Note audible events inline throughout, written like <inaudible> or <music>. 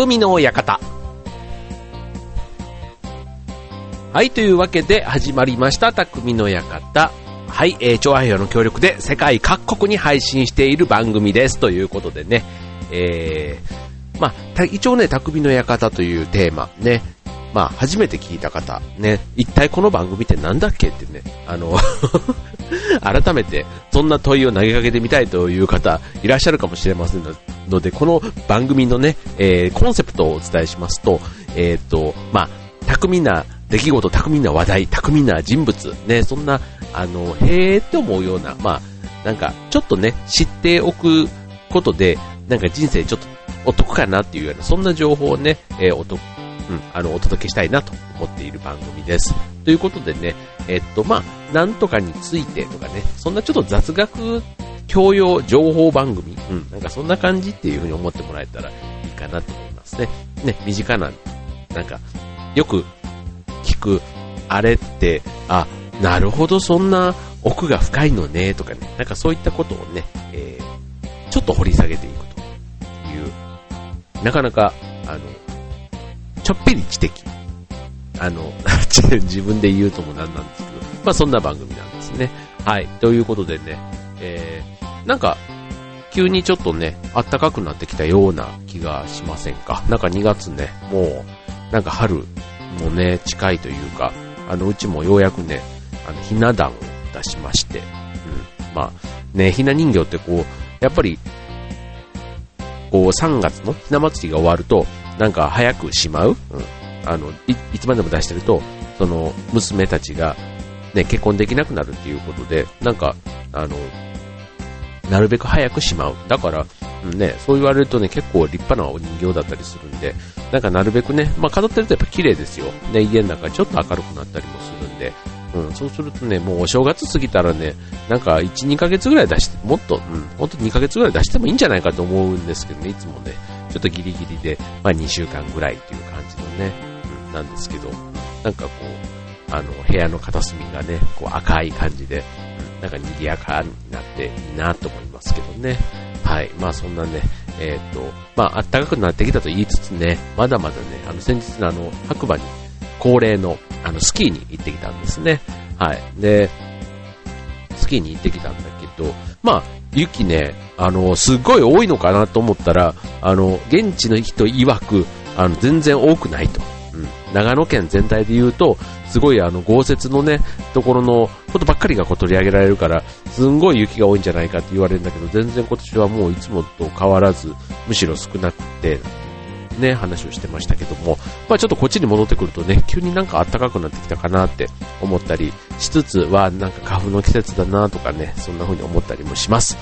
匠の館。はい、というわけで始まりました、匠の館。はい、えー、調和平和の協力で世界各国に配信している番組です。ということでね、えー、まあ、一応ね、匠の館というテーマ、ね、まあ、初めて聞いた方、ね、一体この番組って何だっけってね、あの <laughs> 改めて、そんな問いを投げかけてみたいという方、いらっしゃるかもしれませんので、この番組のね、えー、コンセプトをお伝えしますと、えっ、ー、と、まあ、巧みな出来事、巧みな話題、巧みな人物、ね、そんな、あの、へーって思うような、まあ、なんか、ちょっとね、知っておくことで、なんか人生ちょっとお得かなっていうような、そんな情報をね、えー、お得、うん、あの、お届けしたいなと思っている番組です。ということでね、えっと、まあ、なんとかについてとかね、そんなちょっと雑学教養情報番組、うん、なんかそんな感じっていうふうに思ってもらえたらいいかなと思いますね。ね、身近な、なんか、よく聞く、あれって、あ、なるほど、そんな奥が深いのね、とかね、なんかそういったことをね、えー、ちょっと掘り下げていくという、なかなか、あの、ちょっぴり知的。あの、<laughs> 自分で言うともなんなんですけど、まあそんな番組なんですね。はい。ということでね、えー、なんか、急にちょっとね、暖かくなってきたような気がしませんか？なんか2月ね、もう、なんか春もね、近いというか、あの、うちもようやくね、あの、ひな壇を出しまして、うん。まあ、ね、ひな人形ってこう、やっぱり、こう、3月のひな祭りが終わると、なんか早くしまう、うん。あのい、いつまでも出してると、その、娘たちが、ね、結婚できなくなるっていうことで、なんか、あの、なるべく早くしまう。だから、うんね、そう言われるとね、結構立派なお人形だったりするんで、なんかなるべくね、まあ飾ってるとやっぱ綺麗ですよ。ね、家の中ちょっと明るくなったりもするんで、うん、そうするとね、もうお正月過ぎたらね、なんか1、2ヶ月ぐらい出して、もっと、うん、ほんと2ヶ月ぐらい出してもいいんじゃないかと思うんですけどね、いつもね、ちょっとギリギリで、まあ2週間ぐらいっていう感じのね、うん、なんですけど、なんかこう、あの、部屋の片隅がね、こう赤い感じで、なんか賑やかになっていいなと思いますけどね。はい。まあそんなね、えっ、と、まあ暖かくなってきたと言いつつね、まだまだね、あの先日のあの、白馬に恒例のあのスキーに行ってきたんですね。はい。で、スキーに行ってきたんだけど、まあ雪ね、あの、すごい多いのかなと思ったら、あの、現地の人曰く、あの、全然多くないと。うん。長野県全体で言うと、すごいあの、豪雪のね、ところのことばっかりがこう取り上げられるから、すんごい雪が多いんじゃないかって言われるんだけど、全然今年はもういつもと変わらず、むしろ少なくて、ね、話をしてましたけども、まあちょっとこっちに戻ってくるとね、急になんか暖かくなってきたかなって思ったりしつつは、なんか花粉の季節だなとかね、そんな風に思ったりもします。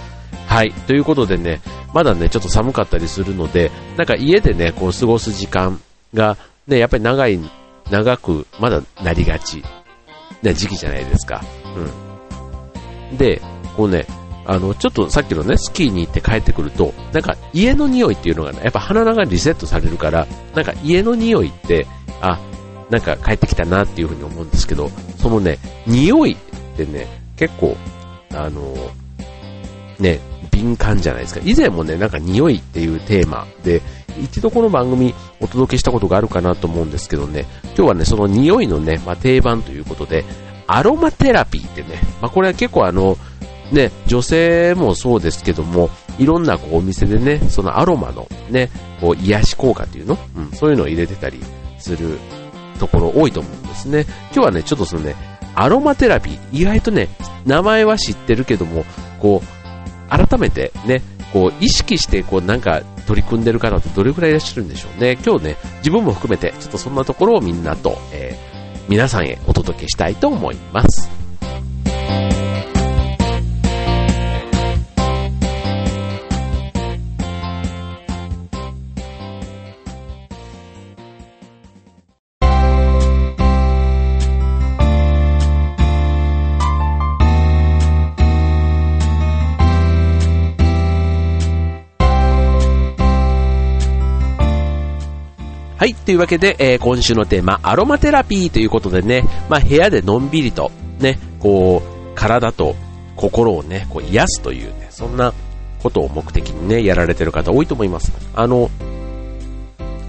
はい。ということでね、まだね、ちょっと寒かったりするので、なんか家でね、こう過ごす時間が、ね、やっぱり長い長く、まだなりがちな時期じゃないですか。うん。で、こうね、あの、ちょっとさっきのね、スキーに行って帰ってくると、なんか家の匂いっていうのがね、やっぱ鼻がリセットされるから、なんか家の匂いって、あ、なんか帰ってきたなっていうふうに思うんですけど、そのね、匂いってね、結構、あの、ね、敏感じゃないですか。以前もね、なんか匂いっていうテーマで、一度この番組お届けしたことがあるかなと思うんですけどね、今日はね、その匂いのね、まあ、定番ということで、アロマテラピーってね、まあ、これは結構あの、ね、女性もそうですけども、いろんなこうお店でね、そのアロマのね、こう癒し効果っていうの、うん、そういうのを入れてたりするところ多いと思うんですね。今日はね、ちょっとそのね、アロマテラピー、意外とね、名前は知ってるけども、こう、改めてね、こう、意識して、こう、なんか、取り組んでる方ってどれくらいいらっしゃるんでしょうね。今日ね、自分も含めて、ちょっとそんなところをみんなと、えー、皆さんへお届けしたいと思います。はい。というわけで、えー、今週のテーマ、アロマテラピーということでね、まあ、部屋でのんびりと、ね、こう、体と心をね、こう癒すというね、そんなことを目的にね、やられてる方多いと思います。あの、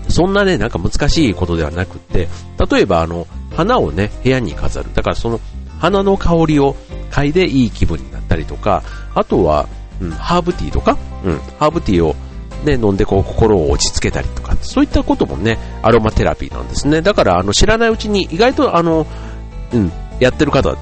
そんなね、なんか難しいことではなくって、例えばあの、花をね、部屋に飾る。だからその、花の香りを嗅いでいい気分になったりとか、あとは、うん、ハーブティーとか、うん、ハーブティーをね、飲んでこう心を落ち着けたりとか、そういったこともね、アロマテラピーなんですね。だからあの知らないうちに意外とあの、うん、やってる方、うん、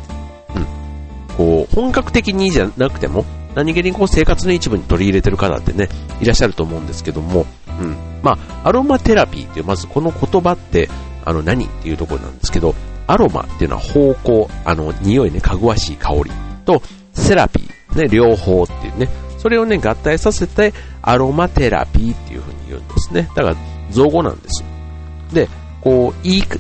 こう、本格的にじゃなくても、何気にこう生活の一部に取り入れてる方ってね、いらっしゃると思うんですけども、うん。まあ、アロマテラピーっていう、まずこの言葉って、あの何っていうところなんですけど、アロマっていうのは方向、あの、匂いね、かぐわしい香りと、セラピー、ね、両方っていうね、それをね、合体させて、アロマテラピーっていう風に言うんですね。だから、造語なんですよ。で、こう、いい香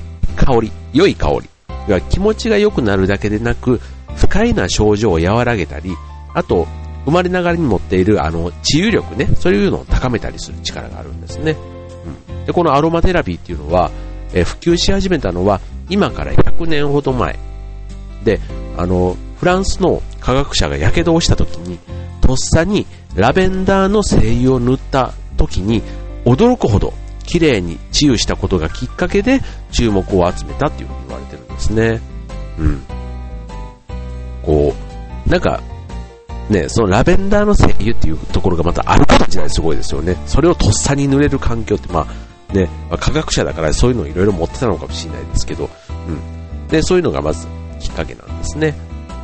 り、良い香り。が気持ちが良くなるだけでなく、不快な症状を和らげたり、あと、生まれながらに持っている、あの、治癒力ね、そういうのを高めたりする力があるんですね。うん。で、このアロマテラピーっていうのは、え普及し始めたのは、今から100年ほど前。で、あの、フランスの科学者が火傷をした時に、とっさにラベンダーの精油を塗った時に、驚くほど綺麗に治癒したことがきっかけで注目を集めたっていうふうに言われてるんですね。うん。こう、なんか、ね、そのラベンダーの精油っていうところがまたあること自体すごいですよね。それをとっさに塗れる環境って、まあ、ね、まあ、科学者だからそういうのをいろいろ持ってたのかもしれないですけど、うん。で、そういうのがまずきっかけなんですね。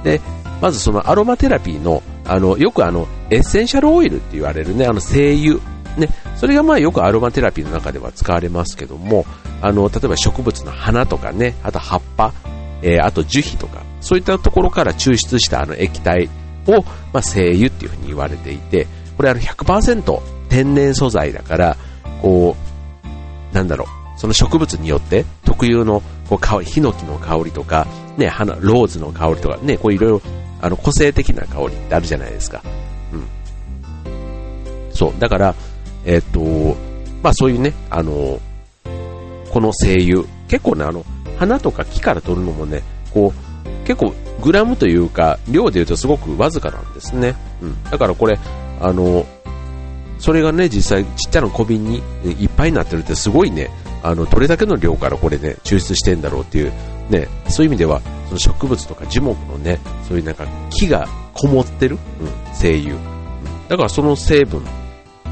で、まずそのアロマテラピーの、あの、よくあの、エッセンシャルオイルって言われるね、あの精油。ね、それがまあよくアロマテラピーの中では使われますけども、あの、例えば植物の花とかね、あと葉っぱ、えー、あと樹皮とか、そういったところから抽出したあの液体を、まあ、精油っていうふうに言われていて、これあの100%天然素材だから、こう、なんだろう、その植物によって特有のこう香り、ヒノキの香りとか、ね、花、ローズの香りとか、ね、こういろいろ、あの、個性的な香りってあるじゃないですか。うん。そう、だから、えっ、と、まあそういうね、あの、この精油、結構ね、あの、花とか木から取るのもね、こう、結構グラムというか、量で言うとすごくわずかなんですね。うん。だからこれ、あの、それがね、実際ちっちゃな小瓶にいっぱいになってるってすごいね、あの、どれだけの量からこれね、抽出してんだろうっていう、ね、そういう意味では、その植物とか樹木のね、そういうなんか木がこもってる、うん、精油。うん、だからその成分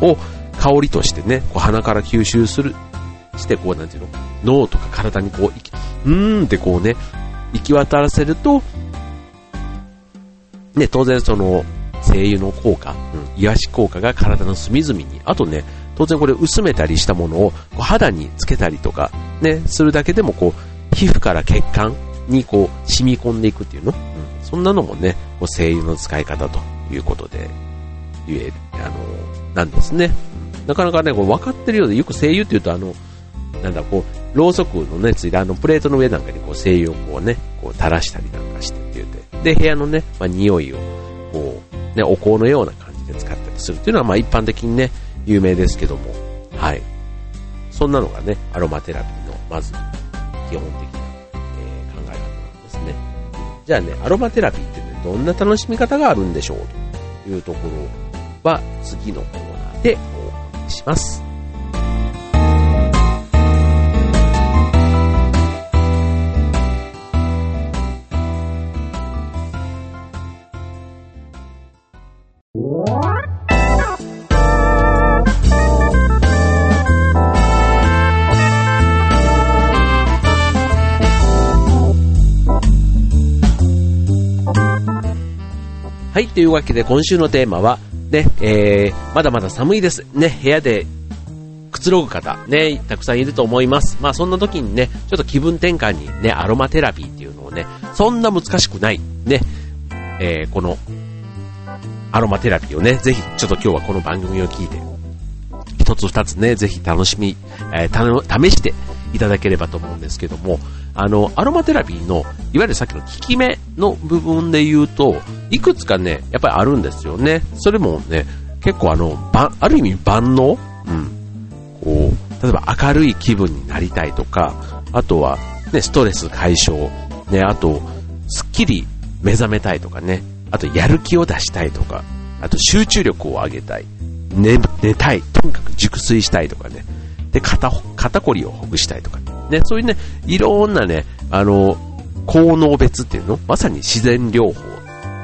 を香りとしてね、こう鼻から吸収する、して、こう、なんていうの、脳とか体にこう、うーんってこうね、行き渡らせると、ね、当然その、精油の効果、うん、癒し効果が体の隅々に、あとね、当然これ薄めたりしたものをこう肌につけたりとか、ね、するだけでもこう、皮膚から血管にこう、染み込んでいくっていうの、うん、そんなのもね、こう精油の使い方ということで、言える、あの、なんですね。なかなかね、こう分かってるようで、よく精油って言うとあの、なんだ、こう、ろうそくのね、ついてあのプレートの上なんかにこう精油をこうね、こう垂らしたりなんかしてって言うて、で、部屋のね、まあ、匂いを、こう、ね、お香のような感じで使ったりするっていうのは、まあ、一般的にね、有名ですけども、はい。そんなのがね、アロマテラピーの、まず、基本的じゃあね、アロマテラピーってね、どんな楽しみ方があるんでしょうというところは、次のコーナーでお送りします。はい、というわけで今週のテーマは、ね、えー、まだまだ寒いです。ね、部屋でくつろぐ方、ね、たくさんいると思います。まあそんな時にね、ちょっと気分転換にね、アロマテラピーっていうのをね、そんな難しくない、ね、えー、この、アロマテラピーをね、ぜひちょっと今日はこの番組を聞いて、一つ二つね、ぜひ楽しみ、えー、試していただければと思うんですけども、あの、アロマテラピーの、いわゆるさっきの効き目の部分で言うと、いくつかね、やっぱりあるんですよね。それもね、結構あの、ば、ある意味万能？うん。こう、例えば明るい気分になりたいとか、あとは、ね、ストレス解消、ね、あと、すっきり目覚めたいとかね、あとやる気を出したいとか、あと集中力を上げたい、寝、寝たい、とにかく熟睡したいとかね、で、肩、肩こりをほぐしたいとか、ね、そういうね、いろんなね、あの、効能別っていうの？まさに自然療法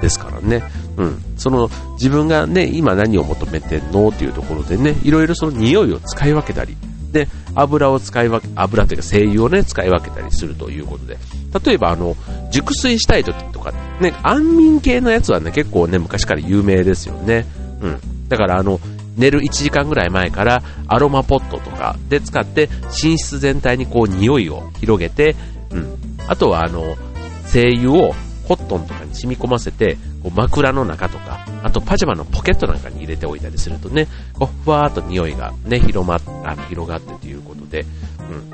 ですからね。うん。その、自分がね、今何を求めてんのっていうところでね、いろいろその匂いを使い分けたり、で、油を使い分け、油というか精油をね、使い分けたりするということで、例えばあの、熟睡したい時とか、ね、安眠系のやつはね、結構ね、昔から有名ですよね。うん。だからあの、寝る1時間ぐらい前からアロマポットとかで使って寝室全体にこう匂いを広げて、うん。あとはあの、精油をコットンとかに染み込ませて、こう枕の中とか、あとパジャマのポケットなんかに入れておいたりするとね、こうふわーっと匂いがね、広まっあの広がってということで、うん。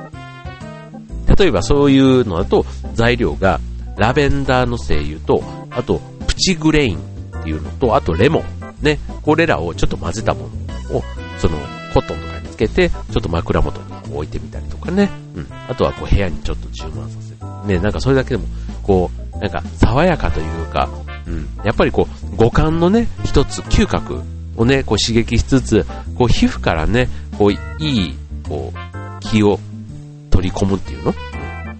例えばそういうのだと、材料がラベンダーの精油と、あとプチグレインっていうのと、あとレモン。ね、これらをちょっと混ぜたものを、そのコットンとかにつけて、ちょっと枕元に置いてみたりとかね。うん。あとはこう部屋にちょっと充満させる。ね、なんかそれだけでも、こう、なんか爽やかというか、うん、やっぱりこう、五感のね、一つ、嗅覚をね、こう刺激しつつ、こう皮膚からね、こう、いい、こう、気を取り込むっていうの？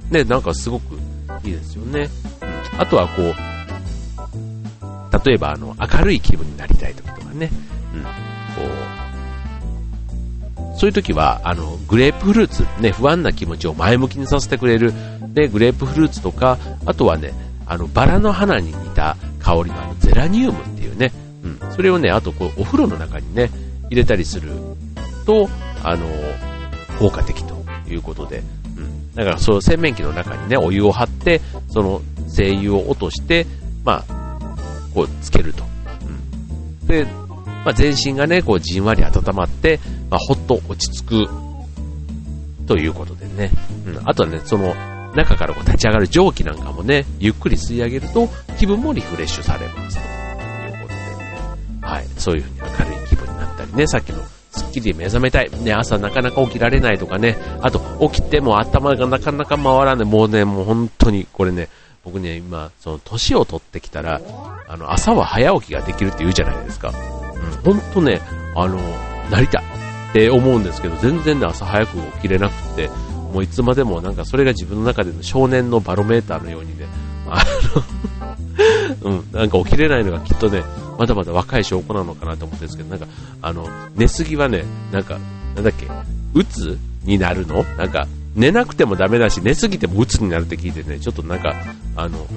ね、なんかすごくいいですよね。あとはこう、例えばあの、明るい気分になりたい時とかね、うん、こう、そういう時は、あの、グレープフルーツ、ね、不安な気持ちを前向きにさせてくれる、ね、グレープフルーツとか、あとはね、あの、バラの花に似た香りのあの、ゼラニウムっていうね、うん、それをね、あとこう、お風呂の中にね、入れたりすると、あの、効果的ということで、うん。だから、そう、洗面器の中にね、お湯を張って、その、精油を落として、まあ、こう、つけると。うん。で、まあ、全身がね、こう、じんわり温まって、まあ、ほっと落ち着く、ということでね。うん。あとはね、その、中からこう立ち上がる蒸気なんかもね、ゆっくり吸い上げると気分もリフレッシュされますということでね、はい、そういうふうに明るい気分になったりね、さっきのすっきり目覚めたい。ね、朝なかなか起きられないとかね。あと、起きても頭がなかなか回らない。もうね、もう本当に、これね、僕ね、今、その、年を取ってきたら、あの、朝は早起きができるって言うじゃないですか。うん、本当ね、あの、なりたいって思うんですけど、全然ね、朝早く起きれなくて、もういつまでもなんかそれが自分の中での少年のバロメーターのようにね、あの <laughs> うん、なんか起きれないのがきっとね、まだまだ若い証拠なのかなと思ってるんですけど、なんか、あの、寝すぎはね、なんか、なんだっけ、うつになるの？なんか、寝なくてもダメだし、寝すぎてもうつになるって聞いてね、ちょっとなんか、あの、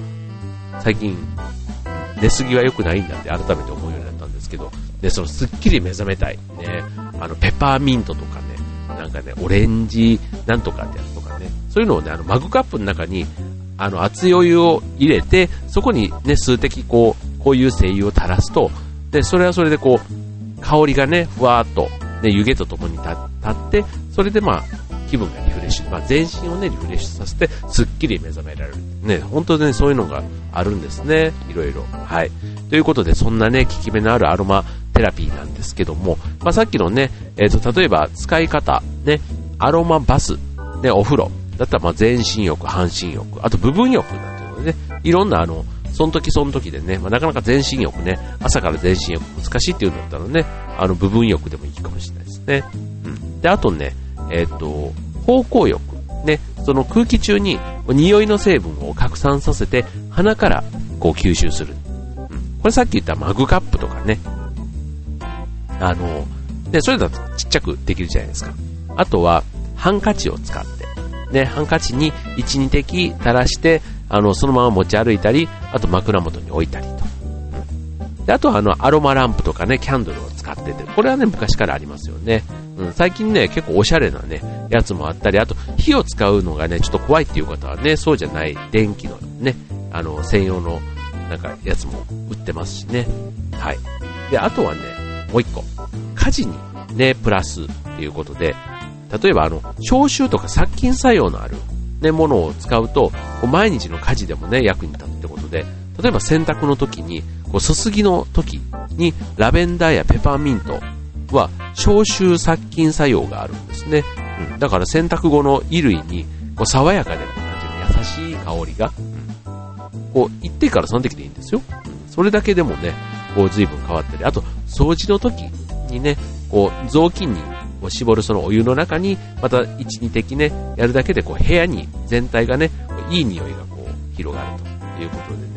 最近、寝すぎは良くないんだって改めて思うようになったんですけど、で、そのすっきり目覚めたい。ね、あの、ペパーミントとかね、なんかね、オレンジなんとかってやつとかね、そういうのをね、あの、マグカップの中に、あの、熱いお湯を入れて、そこにね、数滴こう、こういう精油を垂らすと、で、それはそれでこう、香りがね、ふわーっと、ね、湯気とともに立って、それでまあ、気分が、まあ、全身をね、リフレッシュさせて、すっきり目覚められる。ね、本当にね、そういうのがあるんですね。いろいろ。はい。ということで、そんなね、効き目のあるアロマテラピーなんですけども、まあ、さっきのね、えっ、ー、と、例えば使い方、ね、アロマバス、ね、お風呂、だったらま全身浴、半身浴、あと部分浴なんていうのでね、いろんなあの、その時その時でね、まあ、なかなか全身浴ね、朝から全身浴難しいっていうんだったらね、あの部分浴でもいいかもしれないですね。うん。で、あとね、えっ、ー、と、方向浴。ね、その空気中に匂いの成分を拡散させて鼻からこう吸収する。うん、これさっき言ったマグカップとかね、あの、で、それだとちっちゃくできるじゃないですか。あとは、ハンカチを使って、ね、ハンカチに1、2滴垂らして、あの、そのまま持ち歩いたり、あと枕元に置いたりと。であとは、あの、アロマランプとかね、キャンドルを使ってて、これはね、昔からありますよね。うん、最近ね、結構おしゃれなね、やつもあったり、あと、火を使うのがね、ちょっと怖いっていう方はね、そうじゃない電気のね、あの、専用の、なんか、やつも売ってますしね。はい。で、あとはね、もう一個。火事にね、プラスっていうことで、例えばあの、消臭とか殺菌作用のある、ね、ものを使うと、毎日の家事でもね、役に立つってことで、例えば洗濯の時に、こうすすぎの時にラベンダーやペパーミントは消臭殺菌作用があるんですね。うん、だから洗濯後の衣類にこう爽やかで、なんていうの優しい香りが、うん、こう一定からその時でいいんですよ。うん、それだけでもね、こう随分変わったり、あと掃除の時にね、こう雑巾に絞るそのお湯の中に、また1、2滴ね、やるだけでこう部屋に全体がね、いい匂いがこう広がるということでね、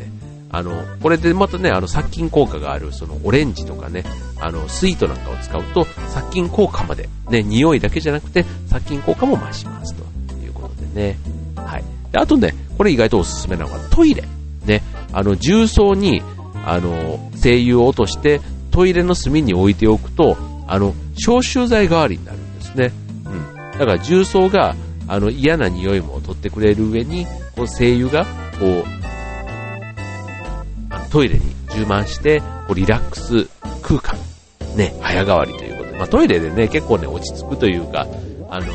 あの、これでまたね、あの、殺菌効果がある、そのオレンジとかね、あの、スイートなんかを使うと、殺菌効果まで、ね、匂いだけじゃなくて、殺菌効果も増しますということでね。はい。であとね、これ意外とおすすめなのがトイレ。ね、あの、重曹に、あの、精油を落として、トイレの隅に置いておくと、あの、消臭剤代わりになるんですね。うん。だから重曹が、あの、嫌な匂いも取ってくれる上に、こう、精油が、こう、トイレに充満して、こうリラックス空間、ね、早変わりということで、まあ、トイレでね、結構ね、落ち着くというか、あの、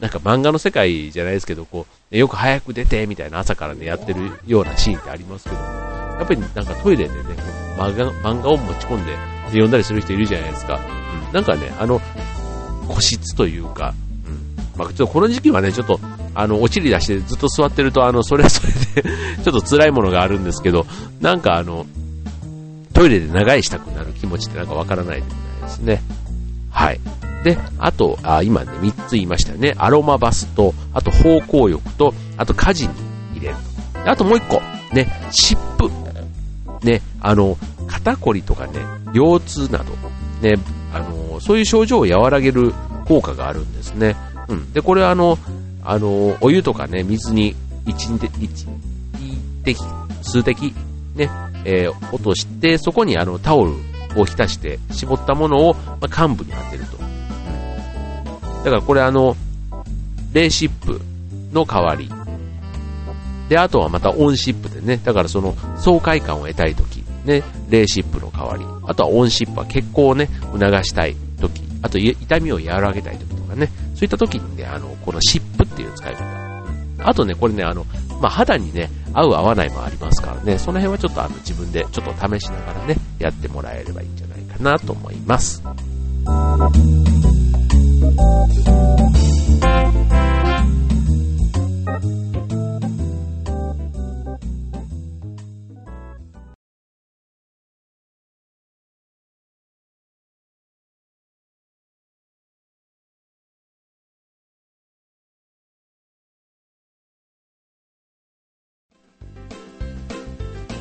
なんか漫画の世界じゃないですけど、こう、よく早く出て、みたいな朝からね、やってるようなシーンってありますけども。やっぱりなんかトイレでね、漫画漫画を持ち込んで読んだりする人いるじゃないですか。うん、なんかね、あの、個室というか、うん、まあ、ちょっとこの時期はね、ちょっと、あの、おちり出してずっと座ってると、あの、それはそれ <laughs> ちょっと辛いものがあるんですけど、なんかあの、トイレで長いしたくなる気持ちってなんかわからないでもないですね。はい。で、あと、あ今ね、3つ言いましたよね。アロマバスと、あと方向浴と、あと家事に入れると。あともう1個、ね、湿布。ね、あの、肩こりとかね、腰痛など、ね、あの、そういう症状を和らげる効果があるんですね。うん。で、これはあの、あの、お湯とかね、水に一一滴、数滴、ね、えー、落として、そこにあの、タオルを浸して絞ったものを、まあ、幹部に当てると。だからこれあの、レーシップの代わり。で、あとはまたオンシップでね、だからその爽快感を得たいとき、ね、レーシップの代わり。あとはオンシップは血行をね、促したいとき。あと痛みを和らげたいときとかね、そういった時にね、あの、この湿布っていう使い方。あとね、これね、あの、まあ、肌にね、合う合わないもありますからね、その辺はちょっとあの自分でちょっと試しながらね、やってもらえればいいんじゃないかなと思います。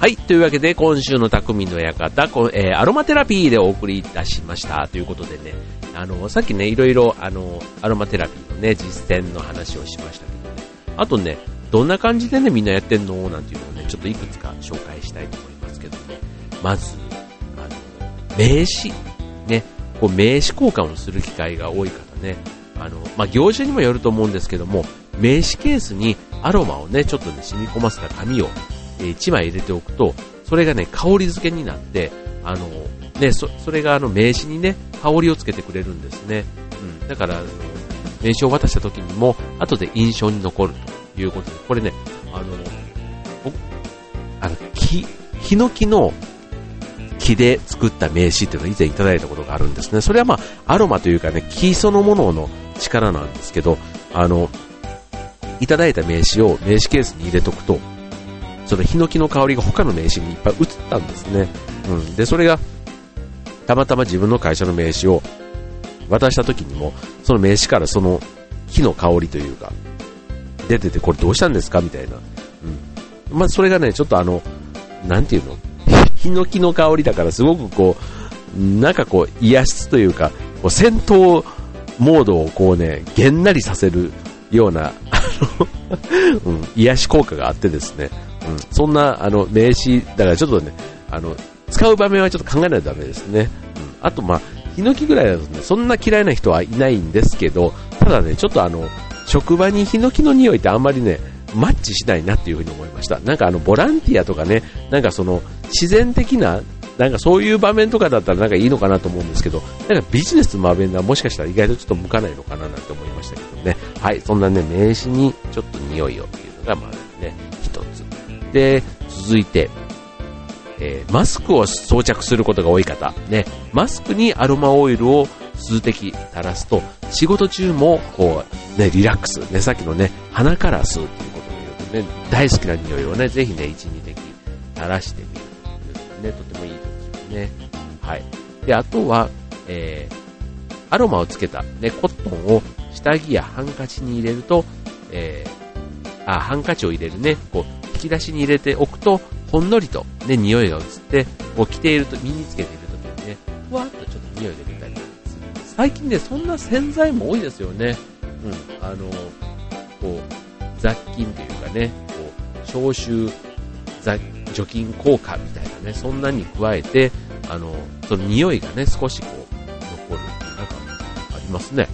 はい。というわけで、今週の匠の館、えー、アロマテラピーでお送りいたしました。ということでね、あの、さっきね、いろいろ、あの、アロマテラピーのね、実践の話をしましたけどね、あとね、どんな感じでね、みんなやってんの？なんていうのをね、ちょっといくつか紹介したいと思いますけどね、まず、あの、名刺、ね、こう名刺交換をする機会が多い方ね、あの、まあ、業者にもよると思うんですけども、名刺ケースにアロマをね、ちょっとね、染み込ませた紙を1枚入れておくと、それがね、香り付けになって、あの、ね、そ、それがあの名刺にね、香りをつけてくれるんですね。うん。だから、名刺を渡した時にも、後で印象に残るということで、これね、あの、あの、木、ヒノキの木で作った名刺っていうのを以前いただいたことがあるんですね。それはまあ、アロマというかね、木そのものの力なんですけど、あの、いただいた名刺を名刺ケースに入れとくと、そのヒノキの香りが他の名刺にいっぱい移ったんですね。うん。で、それが、たまたま自分の会社の名刺を渡した時にも、その名刺からその木の香りというか、出てて、これどうしたんですかみたいな。うん。まあ、それがね、ちょっとあの、なんていうの？<laughs> ヒノキの香りだからすごくこう、なんかこう、癒しというか、こう戦闘モードをこうね、げんなりさせるような、あの <laughs> うん、癒し効果があってですね、うん、そんなあの名詞、だからちょっとね、あの使う場面はちょっと考えないとダメですね。うん、あと、まあ、ヒノキぐらいだとね、そんな嫌いな人はいないんですけど、ただね、ちょっとあの、職場にヒノキの匂いってあんまりね、マッチしないなっていうふうに思いました。なんかあの、ボランティアとかね、なんかその、自然的な、なんかそういう場面とかだったらなんかいいのかなと思うんですけど、なんかビジネスの場面ではもしかしたら意外とちょっと向かないのかななんて思いましたけどね。はい、そんなね、名刺にちょっと匂いをっていうのが、まあね、で、続いて、えー、マスクを装着することが多い方、ね、マスクにアロマオイルを数滴垂らすと、仕事中も、こう、ね、リラックス、ね、さっきのね、鼻から吸うっていうことによってね、大好きな匂いをね、ぜひね、1、2滴垂らしてみるとね、とてもいいですよね。はい。で、あとは、えー、アロマをつけた、ね、コットンを下着やハンカチに入れると、えー、あ、ハンカチを入れるね、こう、き出しに入れておくと、ほんのりとね、匂いが移って、こう着ていると、身につけている時にね、ふわっとちょっと匂いが出たりする。最近ね、そんな洗剤も多いですよね。うん、あの、こう、雑菌というかね、こう、消臭、除菌効果みたいなね、そんなに加えて、あの、その匂いがね、少しこう、残る、なんか、ありますね。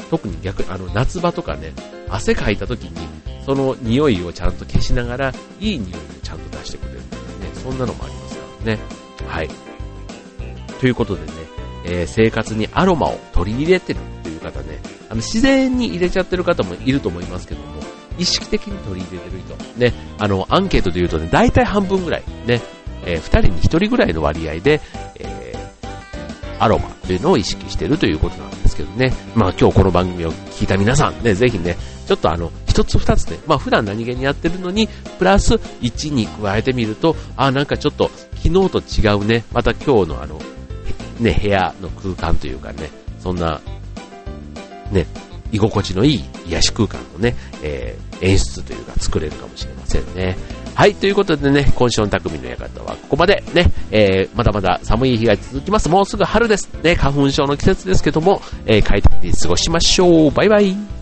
うん、特に逆、あの、夏場とかね、汗かいた時に、その匂いをちゃんと消しながら、いい匂いをちゃんと出してくれるっていうね、そんなのもありますからね。はい。ということでね、えー、生活にアロマを取り入れてるっていう方ね、あの、自然に入れちゃってる方もいると思いますけども、意識的に取り入れてる人、ね、あの、アンケートで言うとね、大体半分ぐらい、ね、えー、2人に1人ぐらいの割合で、えー、アロマというのを意識してるということなんですですけどね。まあ今日この番組を聞いた皆さんね、ぜひね、ちょっとあの、一つ二つね、まあ普段何気にやってるのに、プラス1に加えてみると、あ、なんかちょっと昨日と違うね、また今日のあの、ね、部屋の空間というかね、そんな、ね、居心地のいい癒し空間のね、えー、演出というか作れるかもしれませんね。はい、ということでね、今週の匠の館はここまでね、えー、まだまだ寒い日が続きます。もうすぐ春です。ね、花粉症の季節ですけども、えー、快適に過ごしましょう。バイバイ。